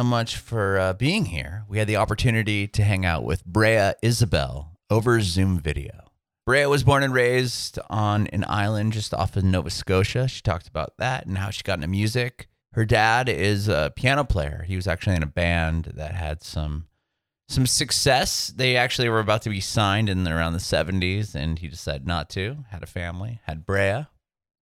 so much for uh, being here. We had the opportunity to hang out with Breagh Isabel over Zoom video. Breagh was born and raised on an island just off of Nova Scotia. She talked about that and how she got into music. Her dad is a piano player. He was actually in a band that had some some success. They actually were about to be signed in around the 70s, and he decided not to. Had a family, had Breagh.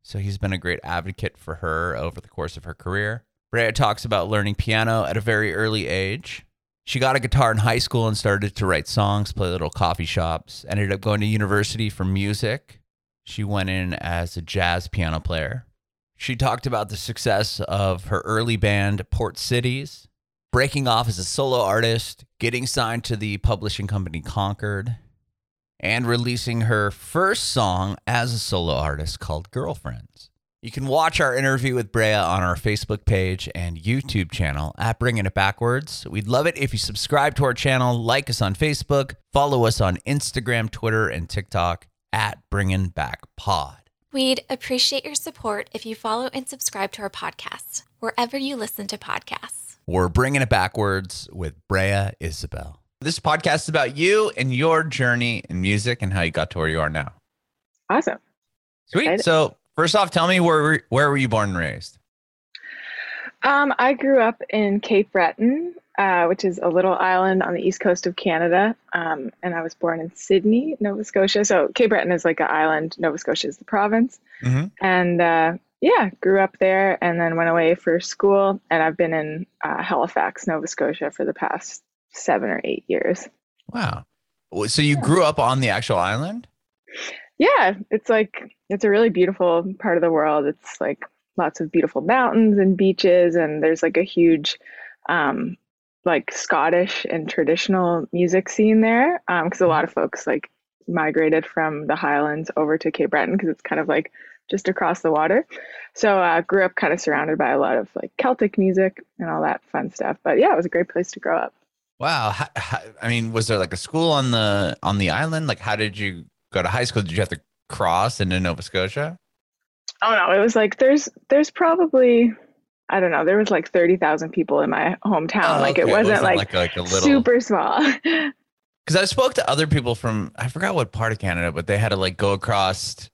So he's been a great advocate for her over the course of her career. Breagh talks about learning piano at a very early age. She got a guitar in high school and started to write songs, play little coffee shops, ended up going to university for music. She went in as a jazz piano player. She talked about the success of her early band, Port Cities, breaking off as a solo artist, getting signed to the publishing company Concord, and releasing her first song as a solo artist called Girlfriends. You can watch our interview with Breagh on our Facebook page and YouTube channel at Bringing It Backwards. We'd love it if you subscribe to our channel, like us on Facebook, follow us on Instagram, Twitter, and TikTok at Bringing Back Pod. We'd appreciate your support if you follow and subscribe to our podcast, wherever you listen to podcasts. We're Bringing It Backwards with Breagh Isabel. This podcast is about you and your journey in music and how you got to where you are now. Awesome. Sweet. Excited. So, first off, tell me where where were you born and raised? Um, I grew up in Cape Breton, uh, which is a little island on the east coast of Canada. Um, and I was born in Sydney, Nova Scotia. So Cape Breton is like an island, Nova Scotia is the province. Mm-hmm. And uh, yeah, grew up there and then went away for school. And I've been in uh, Halifax, Nova Scotia for the past seven or eight years. Wow. So you grew up on the actual island? Yeah, it's like, it's a really beautiful part of the world. It's like lots of beautiful mountains and beaches. And there's like a huge, um, like Scottish and traditional music scene there. Because a lot of folks like migrated from the Highlands over to Cape Breton because it's kind of like just across the water. So I uh, grew up kind of surrounded by a lot of like Celtic music and all that fun stuff. But yeah, it was a great place to grow up. Wow. How, how, I mean, was there like a school on the on the island? Like, how did you go to high school? Did you have to cross into Nova Scotia? Oh no, it was like there's there's probably I don't know, there was like thirty thousand people in my hometown. Oh, like it okay. wasn't, like, like, like a little super small. because I spoke to other people from I forgot what part of Canada, but they had to like go across,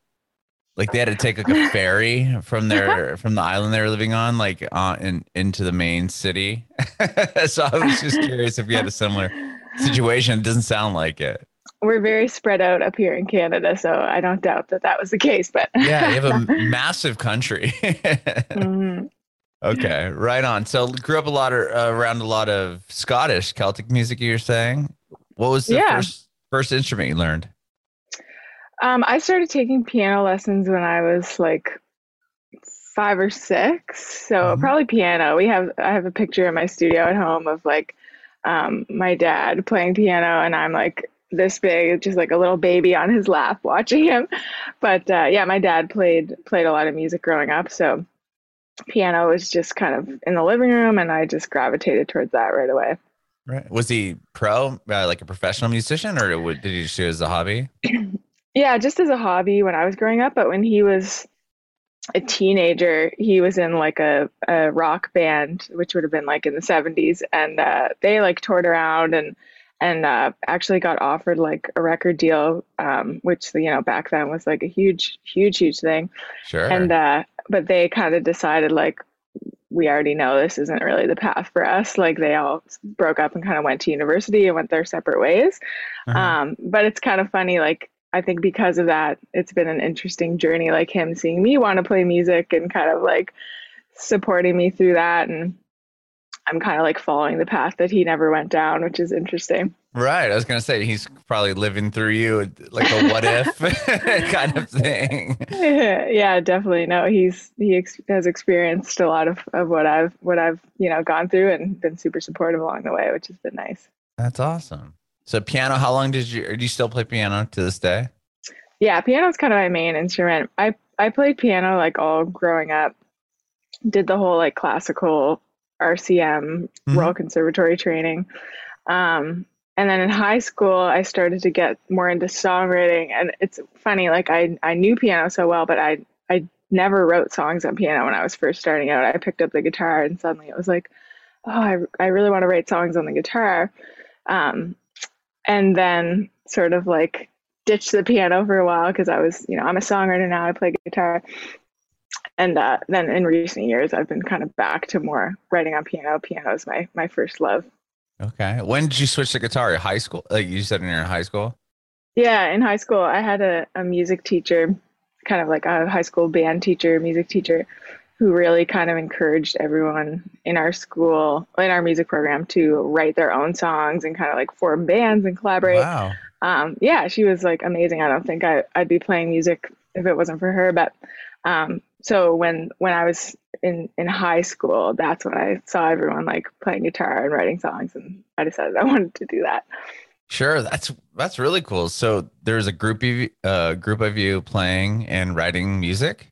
like they had to take like a ferry from their from the island they were living on, like uh, in into the main city. so I was just curious if you had a similar situation. It doesn't sound like it. We're very spread out up here in Canada, so I don't doubt that that was the case. But Yeah, you have a massive country. Mhm. okay, right on. So grew up a lot of, uh, around a lot of Scottish Celtic music. You're saying, what was the Yeah. first first instrument you learned? Um, I started taking piano lessons when I was like five or six. So Mhm. probably piano. We have I have a picture in my studio at home of like um, my dad playing piano, and I'm like this big, just like a little baby on his lap watching him. But uh, yeah, my dad played played a lot of music growing up, so piano was just kind of in the living room, and I just gravitated towards that right away. Right. Was he pro, uh, like a professional musician, or did he just do it as a hobby? Yeah, just as a hobby when I was growing up, but when he was a teenager, he was in like a, a rock band, which would have been like in the 70s, and uh, they like toured around and and uh, actually got offered like a record deal, um, which you know back then was like a huge, huge, huge thing. Sure. And uh, but they kind of decided like we already know this isn't really the path for us. Like they all broke up and kind of went to university and went their separate ways. Uh-huh. Um, but it's kind of funny, like I think because of that, it's been an interesting journey, like him seeing me want to play music and kind of like supporting me through that. And I'm kind of like following the path that he never went down, which is interesting. right. I was gonna say he's probably living through you, like a what if kind of thing. yeah, definitely. No, he's he ex- has experienced a lot of, of what I've what I've you know gone through and been super supportive along the way, which has been nice. That's awesome. So piano. How long did you? Do you still play piano to this day? Yeah, Piano is kind of my main instrument. I I played piano like all growing up. Did the whole like classical RCM Mhm. Royal Conservatory training. Um, and then in high school, I started to get more into songwriting. And it's funny, like I I knew piano so well, but I I never wrote songs on piano when I was first starting out. I picked up the guitar and suddenly it was like, oh, I, I really want to write songs on the guitar. Um, and then sort of like ditched the piano for a while because I was, you know, I'm a songwriter now, I play guitar. And uh, then in recent years, I've been kind of back to more writing on piano. Piano is my, my first love. Okay. When did you switch to guitar? High school? Like you said in your high school? Yeah, in high school, I had a, a music teacher, kind of like a high school band teacher, music teacher, who really kind of encouraged everyone in our school, in our music program, to write their own songs and kind of like form bands and collaborate. Wow. Um, yeah, she was like amazing. I don't think I, I'd be playing music if it wasn't for her. But um, so when when I was in in high school, that's when I saw everyone like playing guitar and writing songs, and I decided I wanted to do that. Sure, that's that's really cool. So there's a group of uh, group of you playing and writing music.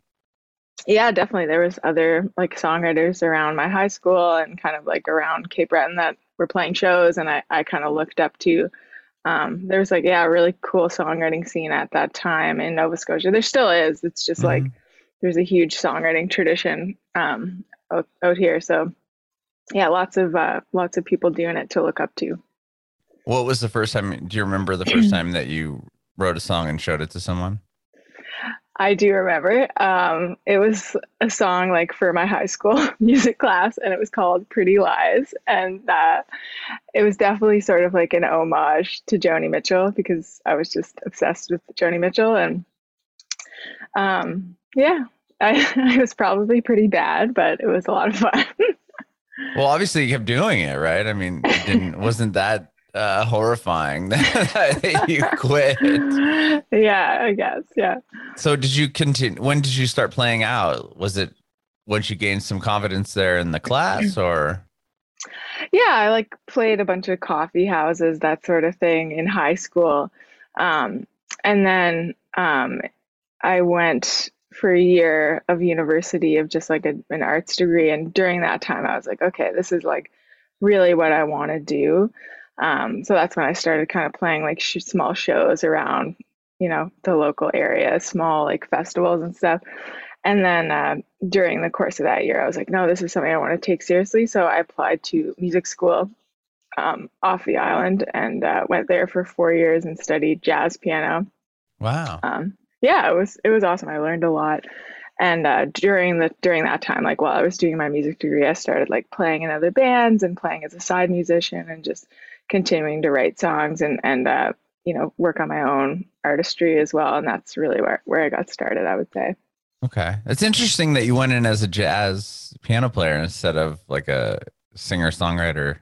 Yeah, definitely. There was other like songwriters around my high school and kind of like around Cape Breton that were playing shows, and I I kind of looked up to. Um, there was like yeah, a really cool songwriting scene at that time in Nova Scotia. There still is. It's just mm-hmm. like there's a huge songwriting tradition um, out, out here. So yeah, lots of uh, lots of people doing it to look up to. What was the first time? Do you remember the first time that you wrote a song and showed it to someone? I do remember. Um, it was a song like for my high school music class, and it was called "Pretty Lies," and uh, it was definitely sort of like an homage to Joni Mitchell because I was just obsessed with Joni Mitchell, and um, yeah, I, I was probably pretty bad, but it was a lot of fun. well, obviously, you kept doing it, right? I mean, it didn't wasn't that uh, horrifying that you quit. Yeah, I guess. Yeah. So did you continue? When did you start playing out? Was it once you gained some confidence there in the class or? Yeah, I like played a bunch of coffee houses, that sort of thing in high school. Um, and then um, I went for a year of university of just like a, an arts degree. And during that time, I was like, okay, this is like really what I want to do. Um, so that's when I started kind of playing like sh- small shows around, you know, the local area, small like festivals and stuff. And then uh, during the course of that year, I was like, no, this is something I want to take seriously. So I applied to music school um, off the island and uh, went there for four years and studied jazz piano. Wow. Um, yeah, it was it was awesome. I learned a lot. And uh, during the during that time, like while I was doing my music degree, I started like playing in other bands and playing as a side musician and just continuing to write songs and and uh, you know work on my own artistry as well. And that's really where where I got started. I would say. Okay, it's interesting that you went in as a jazz piano player instead of like a singer songwriter.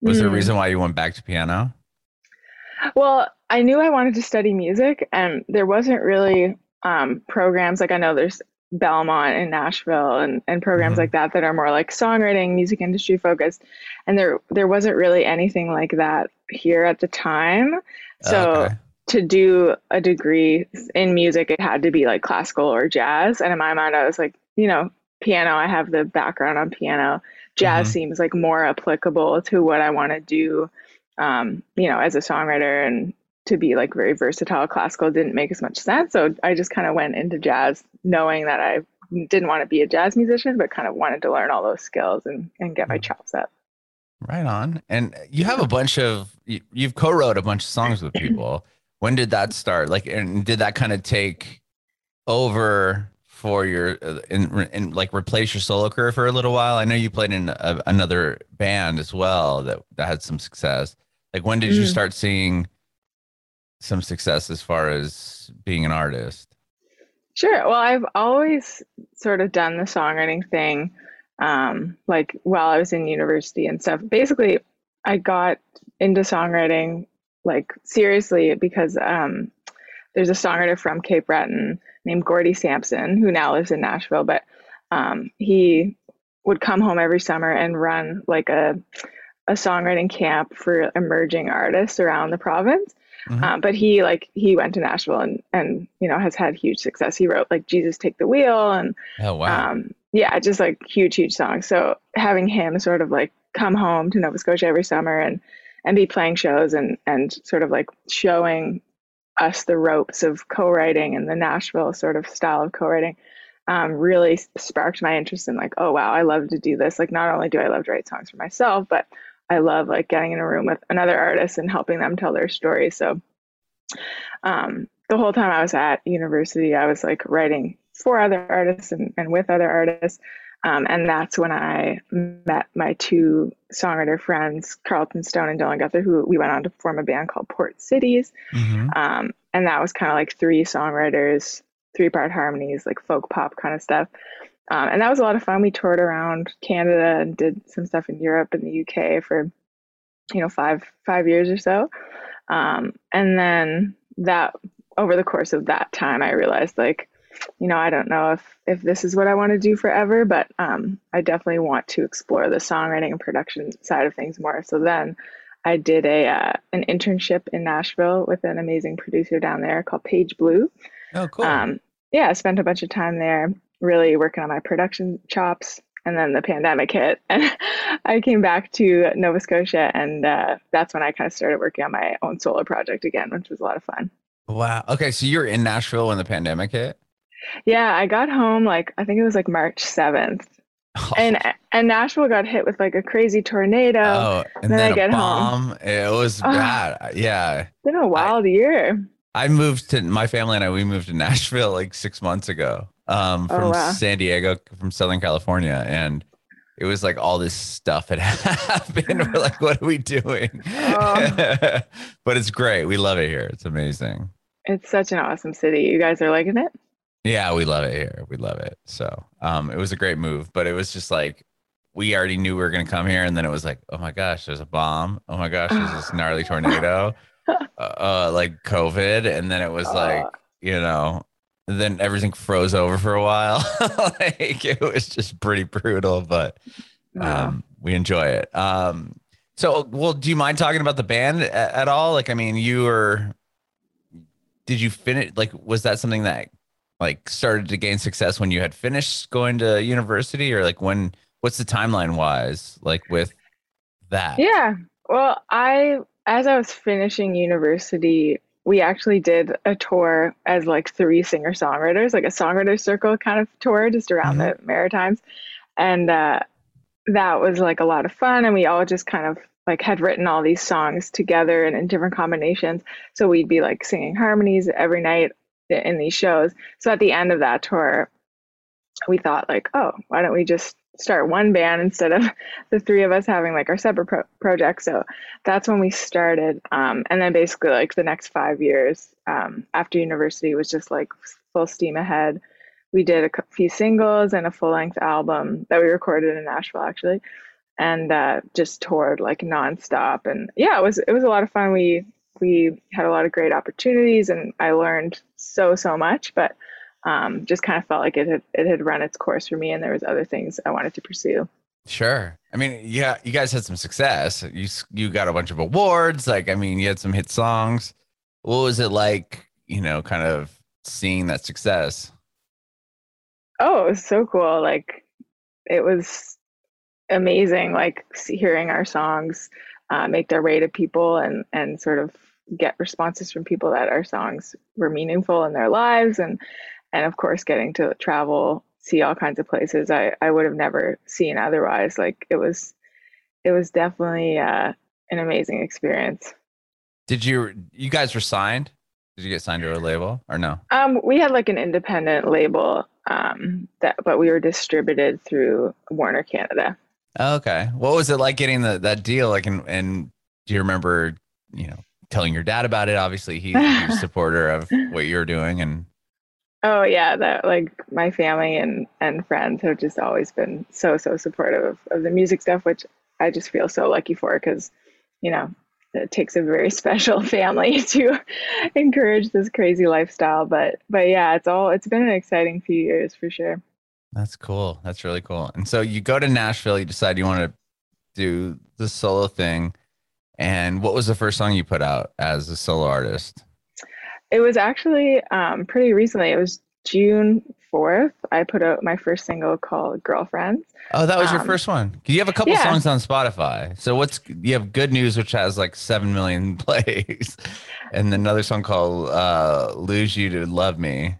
Was mm. there a hmm. reason why you went back to piano? Well, I knew I wanted to study music, and there wasn't really um, programs like I know there's Belmont in Nashville and, and programs mm-hmm. like that that are more like songwriting, music industry focused. And there there wasn't really anything like that here at the time. So okay. to do a degree in music, it had to be like classical or jazz. And in my mind, I was like, you know, piano, I have the background on piano. Jazz mm-hmm. seems like more applicable to what I want to do, um, you know, as a songwriter and to be like very versatile. Classical didn't make as much sense so i just kind of went into jazz knowing that i didn't want to be a jazz musician but kind of wanted to learn all those skills and, and get my mm. chops up. Right on. And you have a bunch of you, you've co-wrote a bunch of songs with people. When did that start? Like and did that kind of take over for your and, uh, and like replace your solo career for a little while? I know you played in a, another band as well that, that had some success. Like when did mm. you start seeing some success as far as being an artist? Sure. Well, I've always sort of done the songwriting thing, um, like while I was in university and stuff. Basically, I got into songwriting like seriously because um, there's a songwriter from Cape Breton named Gordie Sampson who now lives in Nashville, but um, he would come home every summer and run like a a songwriting camp for emerging artists around the province. Mm-hmm. Um, but he like he went to Nashville and and you know has had huge success. He wrote like Jesus Take the Wheel and oh wow um, yeah just like huge huge songs. So having him sort of like come home to Nova Scotia every summer and and be playing shows and and sort of like showing us the ropes of co-writing and the Nashville sort of style of co-writing um, really sparked my interest in like, oh wow, I love to do this. Like, not only do I love to write songs for myself, but I love like getting in a room with another artist and helping them tell their story. So, um, the whole time I was at university, I was like writing for other artists and, and with other artists. Um, and that's when I met my two songwriter friends, Carlton Stone and Dylan Guthrie, who we went on to form a band called Port Cities. Mm-hmm. Um, and that was kind of like three songwriters, three part harmonies, like folk pop kind of stuff. Um, and that was a lot of fun. We toured around Canada and did some stuff in Europe and the UK for, you know, five five years or so. Um, and then that over the course of that time, I realized like you know, I don't know if if this is what I want to do forever, but um, I definitely want to explore the songwriting and production side of things more. So then I did a uh, an internship in Nashville with an amazing producer down there called Paige Blue. Oh, cool. Um, yeah, I spent a bunch of time there, really working on my production chops. And then the pandemic hit, and I came back to Nova Scotia, and uh, that's when I kind of started working on my own solo project again, which was a lot of fun. Wow. Okay, so you're in Nashville when the pandemic hit. Yeah, I got home like I think it was like March 7th. Oh. And and Nashville got hit with like a crazy tornado. Oh, and then, then I get bomb. home. It was oh, bad. Yeah. It's been a wild I, year. I moved to my family and I we moved to Nashville like 6 months ago. Um oh, from oh, wow. San Diego from Southern California and it was like all this stuff had happened. We're like, what are we doing? Oh. but it's great. We love it here. It's amazing. It's such an awesome city. You guys are liking it? Yeah, we love it here. We love it. So um, it was a great move, but it was just like we already knew we were going to come here, and then it was like, oh my gosh, there's a bomb. Oh my gosh, there's this gnarly tornado, uh, uh, like COVID, and then it was like, you know, then everything froze over for a while. like it was just pretty brutal, but um, we enjoy it. Um, so, well, do you mind talking about the band at, at all? Like, I mean, you were. Did you finish? Like, was that something that like started to gain success when you had finished going to university or like when what's the timeline wise like with that yeah well i as i was finishing university we actually did a tour as like three singer songwriters like a songwriter circle kind of tour just around mm-hmm. the maritimes and uh, that was like a lot of fun and we all just kind of like had written all these songs together and in different combinations so we'd be like singing harmonies every night in these shows. So at the end of that tour, we thought like, oh, why don't we just start one band instead of the three of us having like our separate pro- projects. So that's when we started. Um, and then basically like the next five years um, after university was just like full steam ahead. We did a few singles and a full length album that we recorded in Nashville actually, and uh, just toured like nonstop. And yeah, it was it was a lot of fun. We we had a lot of great opportunities and I learned so, so much, but um, just kind of felt like it had, it had run its course for me and there was other things I wanted to pursue. Sure. I mean, yeah, you guys had some success. You, you got a bunch of awards. Like, I mean, you had some hit songs. What was it like, you know, kind of seeing that success? Oh, it was so cool. Like, it was amazing, like hearing our songs uh, make their way to people and, and sort of get responses from people that our songs were meaningful in their lives and and of course getting to travel see all kinds of places i i would have never seen otherwise. Like it was it was definitely uh, an amazing experience. Did you you guys were signed? Did you get signed to a label or no? Um we had like an independent label um that but we were distributed through warner canada. Okay. What was it like getting the, that deal? Like and and do you remember you know telling your dad about it. Obviously, he's a supporter of what you're doing, and oh yeah, that like my family and and friends have just always been so so supportive of, of the music stuff, which I just feel so lucky for because you know it takes a very special family to encourage this crazy lifestyle. But but yeah, it's all it's been an exciting few years for sure. That's cool. That's really cool. And so you go to Nashville. You decide you want to do the solo thing. And what was the first song you put out as a solo artist? It was actually um, pretty recently. It was June 4th. I put out my first single called Girlfriends. Oh, that was um, your first one. You have a couple yeah. songs on Spotify. So what's you have Good News, which has like 7 million plays, and then another song called uh, Lose You to Love Me.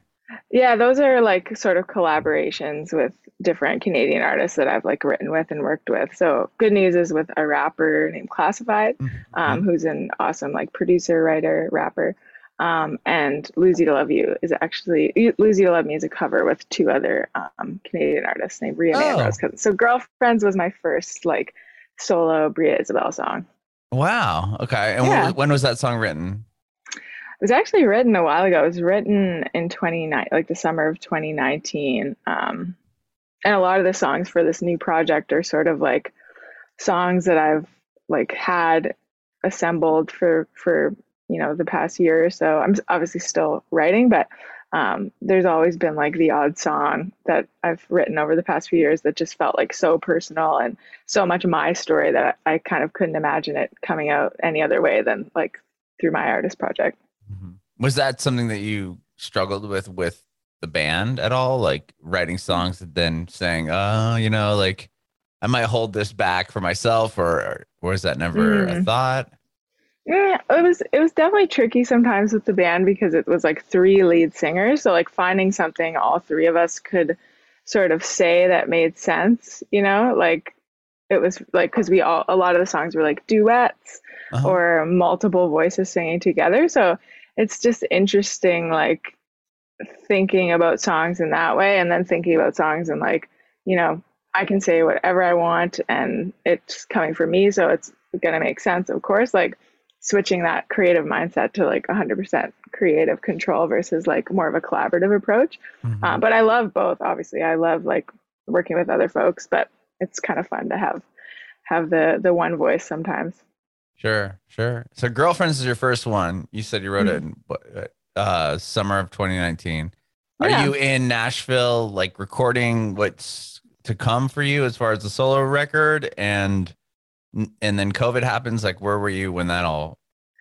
Yeah, those are like sort of collaborations with different Canadian artists that I've like written with and worked with. So good news is with a rapper named Classified, Mm-hmm. um, who's an awesome like producer, writer, rapper. Um, and Lose You to Love You is actually Lose You to Love Me is a cover with two other um, Canadian artists named Bria May and Oh. Rose Cousins. So Girlfriends was my first like solo Breagh Isabel song. Wow. Okay. And Yeah. when, when was that song written? It was actually written a while ago. It was written in 29, like the summer of 2019. Um, and a lot of the songs for this new project are sort of like songs that I've like had assembled for for you know the past year or so. I'm obviously still writing, but um, there's always been like the odd song that I've written over the past few years that just felt like so personal and so much my story that I, I kind of couldn't imagine it coming out any other way than like through my artist project. Mhm. Was that something that you struggled with with the band at all? Like writing songs and then saying, oh, you know, like I might hold this back for myself, or, or was that never a Mm. thought? Yeah, it was it was definitely tricky sometimes with the band because it was like three lead singers. So like finding something all three of us could sort of say that made sense, you know? Like it was like cuz we all a lot of the songs were like duets Uh-huh. or multiple voices singing together. So it's just interesting like thinking about songs in that way and then thinking about songs and like, you know, I can say whatever I want and it's coming from me, so it's going to make sense, of course. Like switching that creative mindset to like 100% creative control versus like more of a collaborative approach. Mhm. Uh, but I love both. Obviously, I love like working with other folks, but it's kind of fun to have have the the one voice sometimes. Sure, sure. So, Girlfriends is your first one. You said you wrote it Mm-hmm. in uh, summer of 2019. Are Yeah. you in Nashville, like recording what's to come for you as far as the solo record, and and then COVID happens? Like, where were you when that all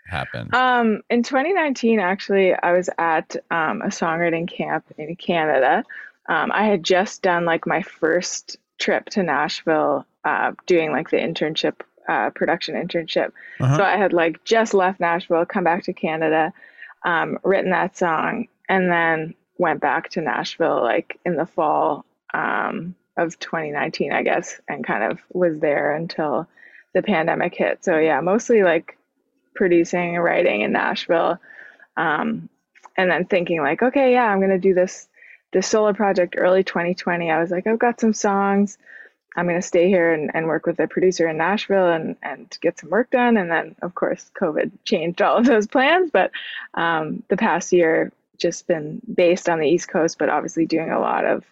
happened? Um, in 2019, actually, I was at um, a songwriting camp in Canada. Um, I had just done like my first trip to Nashville, uh, doing like the internship, uh, production internship. Uh-huh. So I had like just left Nashville, come back to Canada, um, written that song, and then went back to Nashville like in the fall um, of 2019, I guess, and kind of was there until the pandemic hit. So yeah, mostly like producing and writing in Nashville, um, and then thinking like, okay, yeah, I'm gonna do this this solo project early 2020. I was like, I've got some songs. I'm gonna stay here and, and work with a producer in Nashville and and get some work done. And then of course COVID changed all of those plans. But um, the past year just been based on the East Coast, but obviously doing a lot of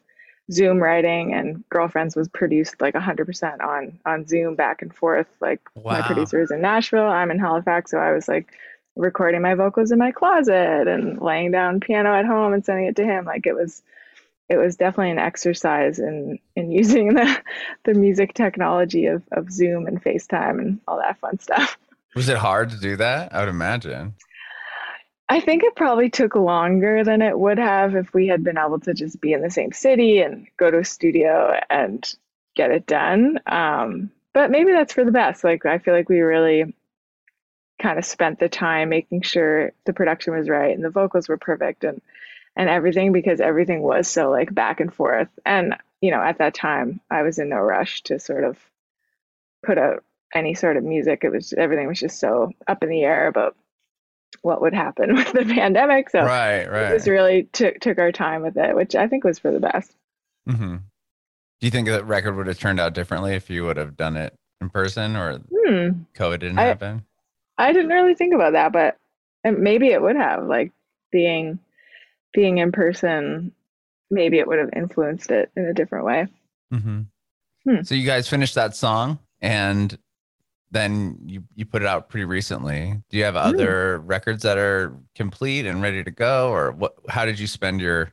Zoom writing and Girlfriends was produced like 100% on on Zoom back and forth. Like my producer is in Nashville, I'm in Halifax, so I was like recording my vocals in my closet and laying down piano at home and sending it to him. Like it was it was definitely an exercise in in using the the music technology of of Zoom and FaceTime and all that fun stuff. Was it hard to do that? I would imagine. I think it probably took longer than it would have if we had been able to just be in the same city and go to a studio and get it done. Um, but maybe that's for the best. Like I feel like we really kind of spent the time making sure the production was right and the vocals were perfect and and everything because everything was so like back and forth. And you know, at that time, I was in no rush to sort of put out any sort of music. It was everything was just so up in the air about what would happen with the pandemic. So right, right. was really took took our time with it, which I think was for the best. Mm-hmm. Do you think that record would have turned out differently if you would have done it in person or Hmm. COVID didn't I- happen? I didn't really think about that, but maybe it would have like being being in person. Maybe it would have influenced it in a different way. hmm Hmm. So you guys finished that song and then you, you put it out pretty recently. Do you have Hmm. other records that are complete and ready to go or what, how did you spend your,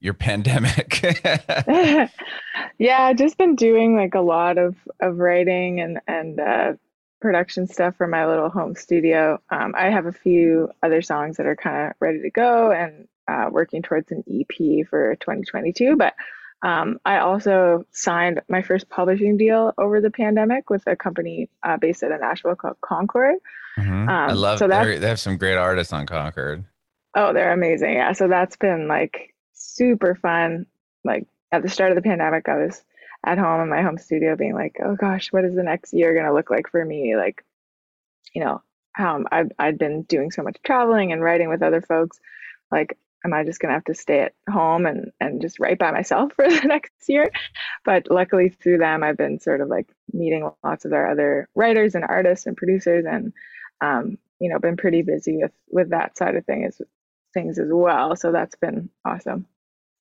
your pandemic? yeah, I've just been doing like a lot of of writing and and uh, production stuff for my little home studio. Um, I have a few other songs that are kind of ready to go and uh, working towards an EP for 2022. But um, I also signed my first publishing deal over the pandemic with a company uh, based out of Nashville called Concord. Mhm. I Um, love so they have some great artists on Concord. Oh, they're amazing. Yeah. So that's been like super fun. Like at the start of the pandemic, I was at home in my home studio being like, oh gosh, what is the next year going to look like for me? Like, you know, how I've, I'd been doing so much traveling and writing with other folks. Like, am I just going to have to stay at home and, and just write by myself for the next year? But luckily through them, I've been sort of like meeting lots of our other writers and artists and producers and, um, you know, been pretty busy with, with that side of things, things as well. So that's been awesome.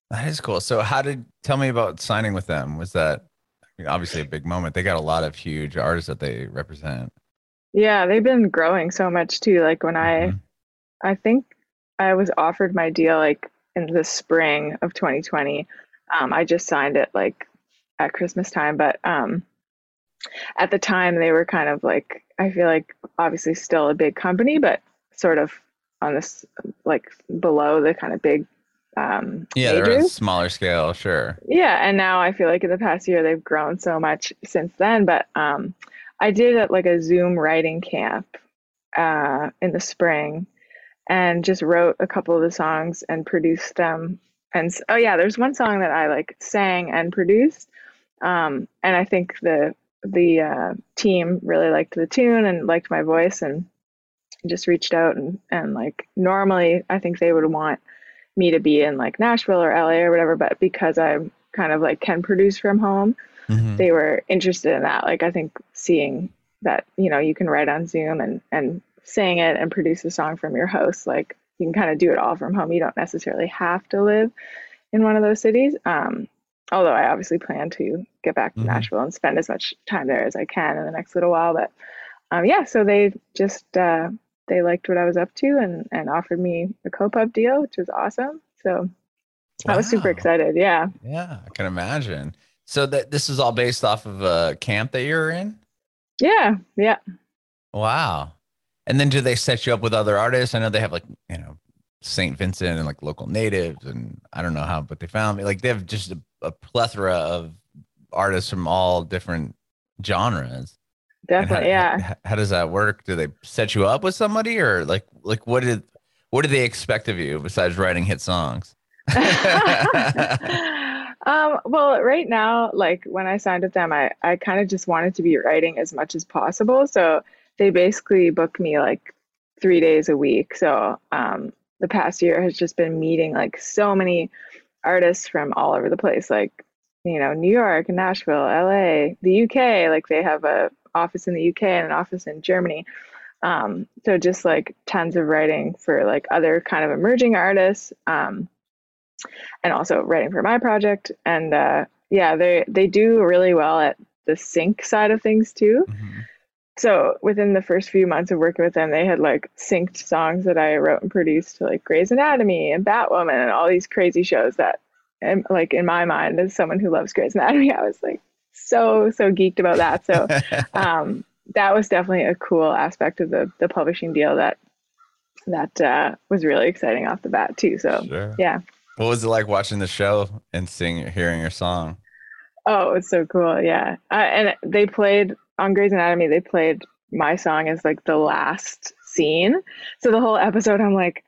That is cool. So, how did tell me about signing with them? Was that I mean, obviously a big moment? They got a lot of huge artists that they represent. Yeah, they've been growing so much too. Like when mm-hmm. I, I think I was offered my deal like in the spring of 2020. Um, I just signed it like at Christmas time, but um, at the time they were kind of like I feel like obviously still a big company, but sort of on this like below the kind of big um yeah majors. they're a smaller scale sure yeah and now i feel like in the past year they've grown so much since then but um i did at like a zoom writing camp uh in the spring and just wrote a couple of the songs and produced them and oh yeah there's one song that i like sang and produced um and i think the the uh, team really liked the tune and liked my voice and just reached out and and like normally i think they would want me to be in like Nashville or LA or whatever, but because I'm kind of like can produce from home, mm-hmm. they were interested in that. Like I think seeing that, you know, you can write on Zoom and and sing it and produce a song from your host. like you can kind of do it all from home. You don't necessarily have to live in one of those cities. Um, although I obviously plan to get back to mm-hmm. Nashville and spend as much time there as I can in the next little while. But um, yeah, so they just uh, they liked what I was up to and and offered me a co-pub deal, which was awesome. So wow. I was super excited. Yeah. Yeah, I can imagine. So that this is all based off of a camp that you're in? Yeah. Yeah. Wow. And then do they set you up with other artists? I know they have like, you know, St. Vincent and like local natives and I don't know how, but they found me like they have just a, a plethora of artists from all different genres. Definitely, how, yeah. How, does that work? Do they set you up with somebody, or like like what did what do they expect of you besides writing hit songs? um, well, right now, like when I signed with them, I I kind of just wanted to be writing as much as possible. So they basically book me like three days a week. So um, the past year has just been meeting like so many artists from all over the place, like you know New York, Nashville, LA, the UK. Like they have a office in the UK and an office in Germany. Um, so just like tons of writing for like other kind of emerging artists, um, and also writing for my project. And uh, yeah, they they do really well at the sync side of things too. Mm-hmm. So within the first few months of working with them, they had like synced songs that I wrote and produced to like Grey's Anatomy and Batwoman and all these crazy shows that, and like in my mind, as someone who loves Grey's Anatomy, I was like, so so geeked about that. So um, that was definitely a cool aspect of the the publishing deal that that uh, was really exciting off the bat too. So sure. yeah. What was it like watching the show and seeing hearing your song? Oh, it's so cool. Yeah, uh, and they played on Grey's Anatomy. They played my song as like the last scene. So the whole episode, I'm like,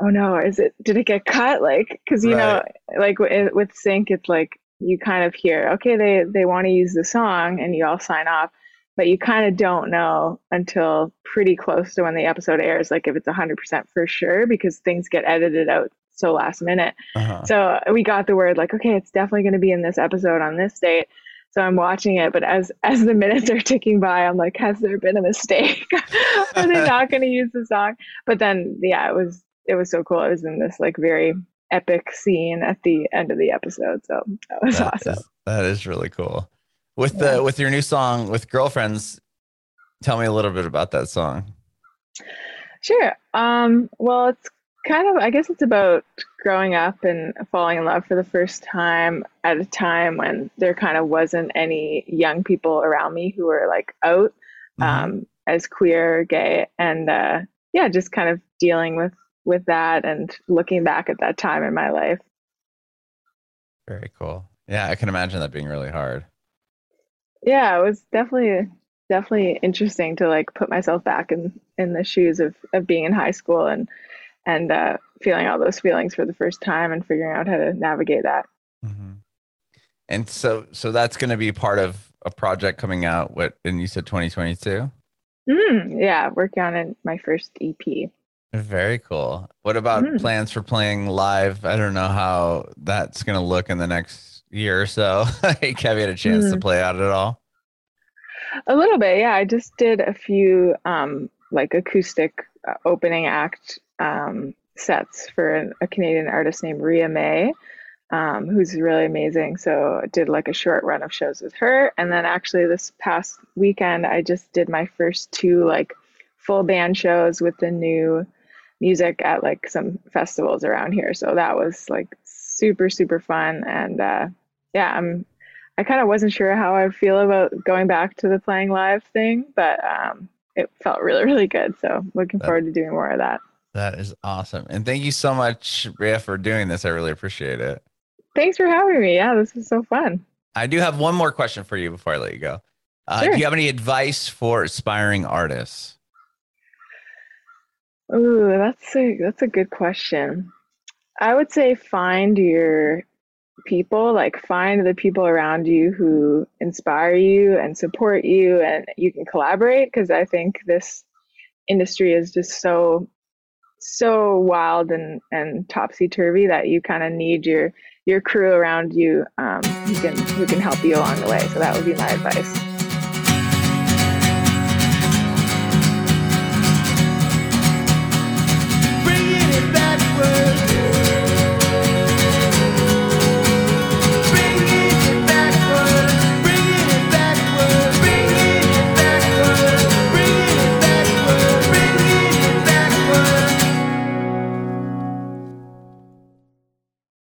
oh no, is it? Did it get cut? Like, because you right. know, like with sync, it's like you kind of hear, okay, they, they want to use the song and you all sign off, but you kind of don't know until pretty close to when the episode airs, like if it's 100% for sure, because things get edited out so last minute. Uh-huh. So we got the word like, okay, it's definitely going to be in this episode on this date. So I'm watching it, but as as the minutes are ticking by, I'm like, has there been a mistake? are they not going to use the song? But then, yeah, it was it was so cool. It was in this like very epic scene at the end of the episode. So that was that awesome. Is, that is really cool. With yeah. the with your new song with girlfriends, tell me a little bit about that song. Sure. Um, well, it's kind of I guess it's about growing up and falling in love for the first time at a time when there kind of wasn't any young people around me who were like out mm-hmm. um, as queer, gay, and uh, yeah, just kind of dealing with with that and looking back at that time in my life. Very cool. Yeah, I can imagine that being really hard. Yeah, it was definitely definitely interesting to like put myself back in in the shoes of of being in high school and and uh, feeling all those feelings for the first time and figuring out how to navigate that. Mm-hmm. And so, so that's going to be part of a project coming out. What? And you said 2022. Mm, yeah, working on it, my first EP. Very cool. What about mm. plans for playing live? I don't know how that's going to look in the next year or so. Have you had a chance mm. to play out at all? A little bit, yeah. I just did a few um, like acoustic opening act um, sets for an, a Canadian artist named Ria Mae, um, who's really amazing. So I did like a short run of shows with her, and then actually this past weekend I just did my first two like full band shows with the new music at like some festivals around here. So that was like super super fun, and uh, yeah, I'm I kind of wasn't sure how I feel about going back to the playing live thing, but um, it felt really, really good. So looking that, forward to doing more of that. That is awesome. And thank you so much, Breagh, for doing this. I really appreciate it. Thanks for having me. Yeah, this was so fun. I do have one more question for you before I let you go. Uh, sure. Do you have any advice for aspiring artists? Oh, that's a that's a good question. I would say find your people like find the people around you who inspire you and support you and you can collaborate because i think this industry is just so so wild and and topsy-turvy that you kind of need your your crew around you um, who can who can help you along the way. So that would be my advice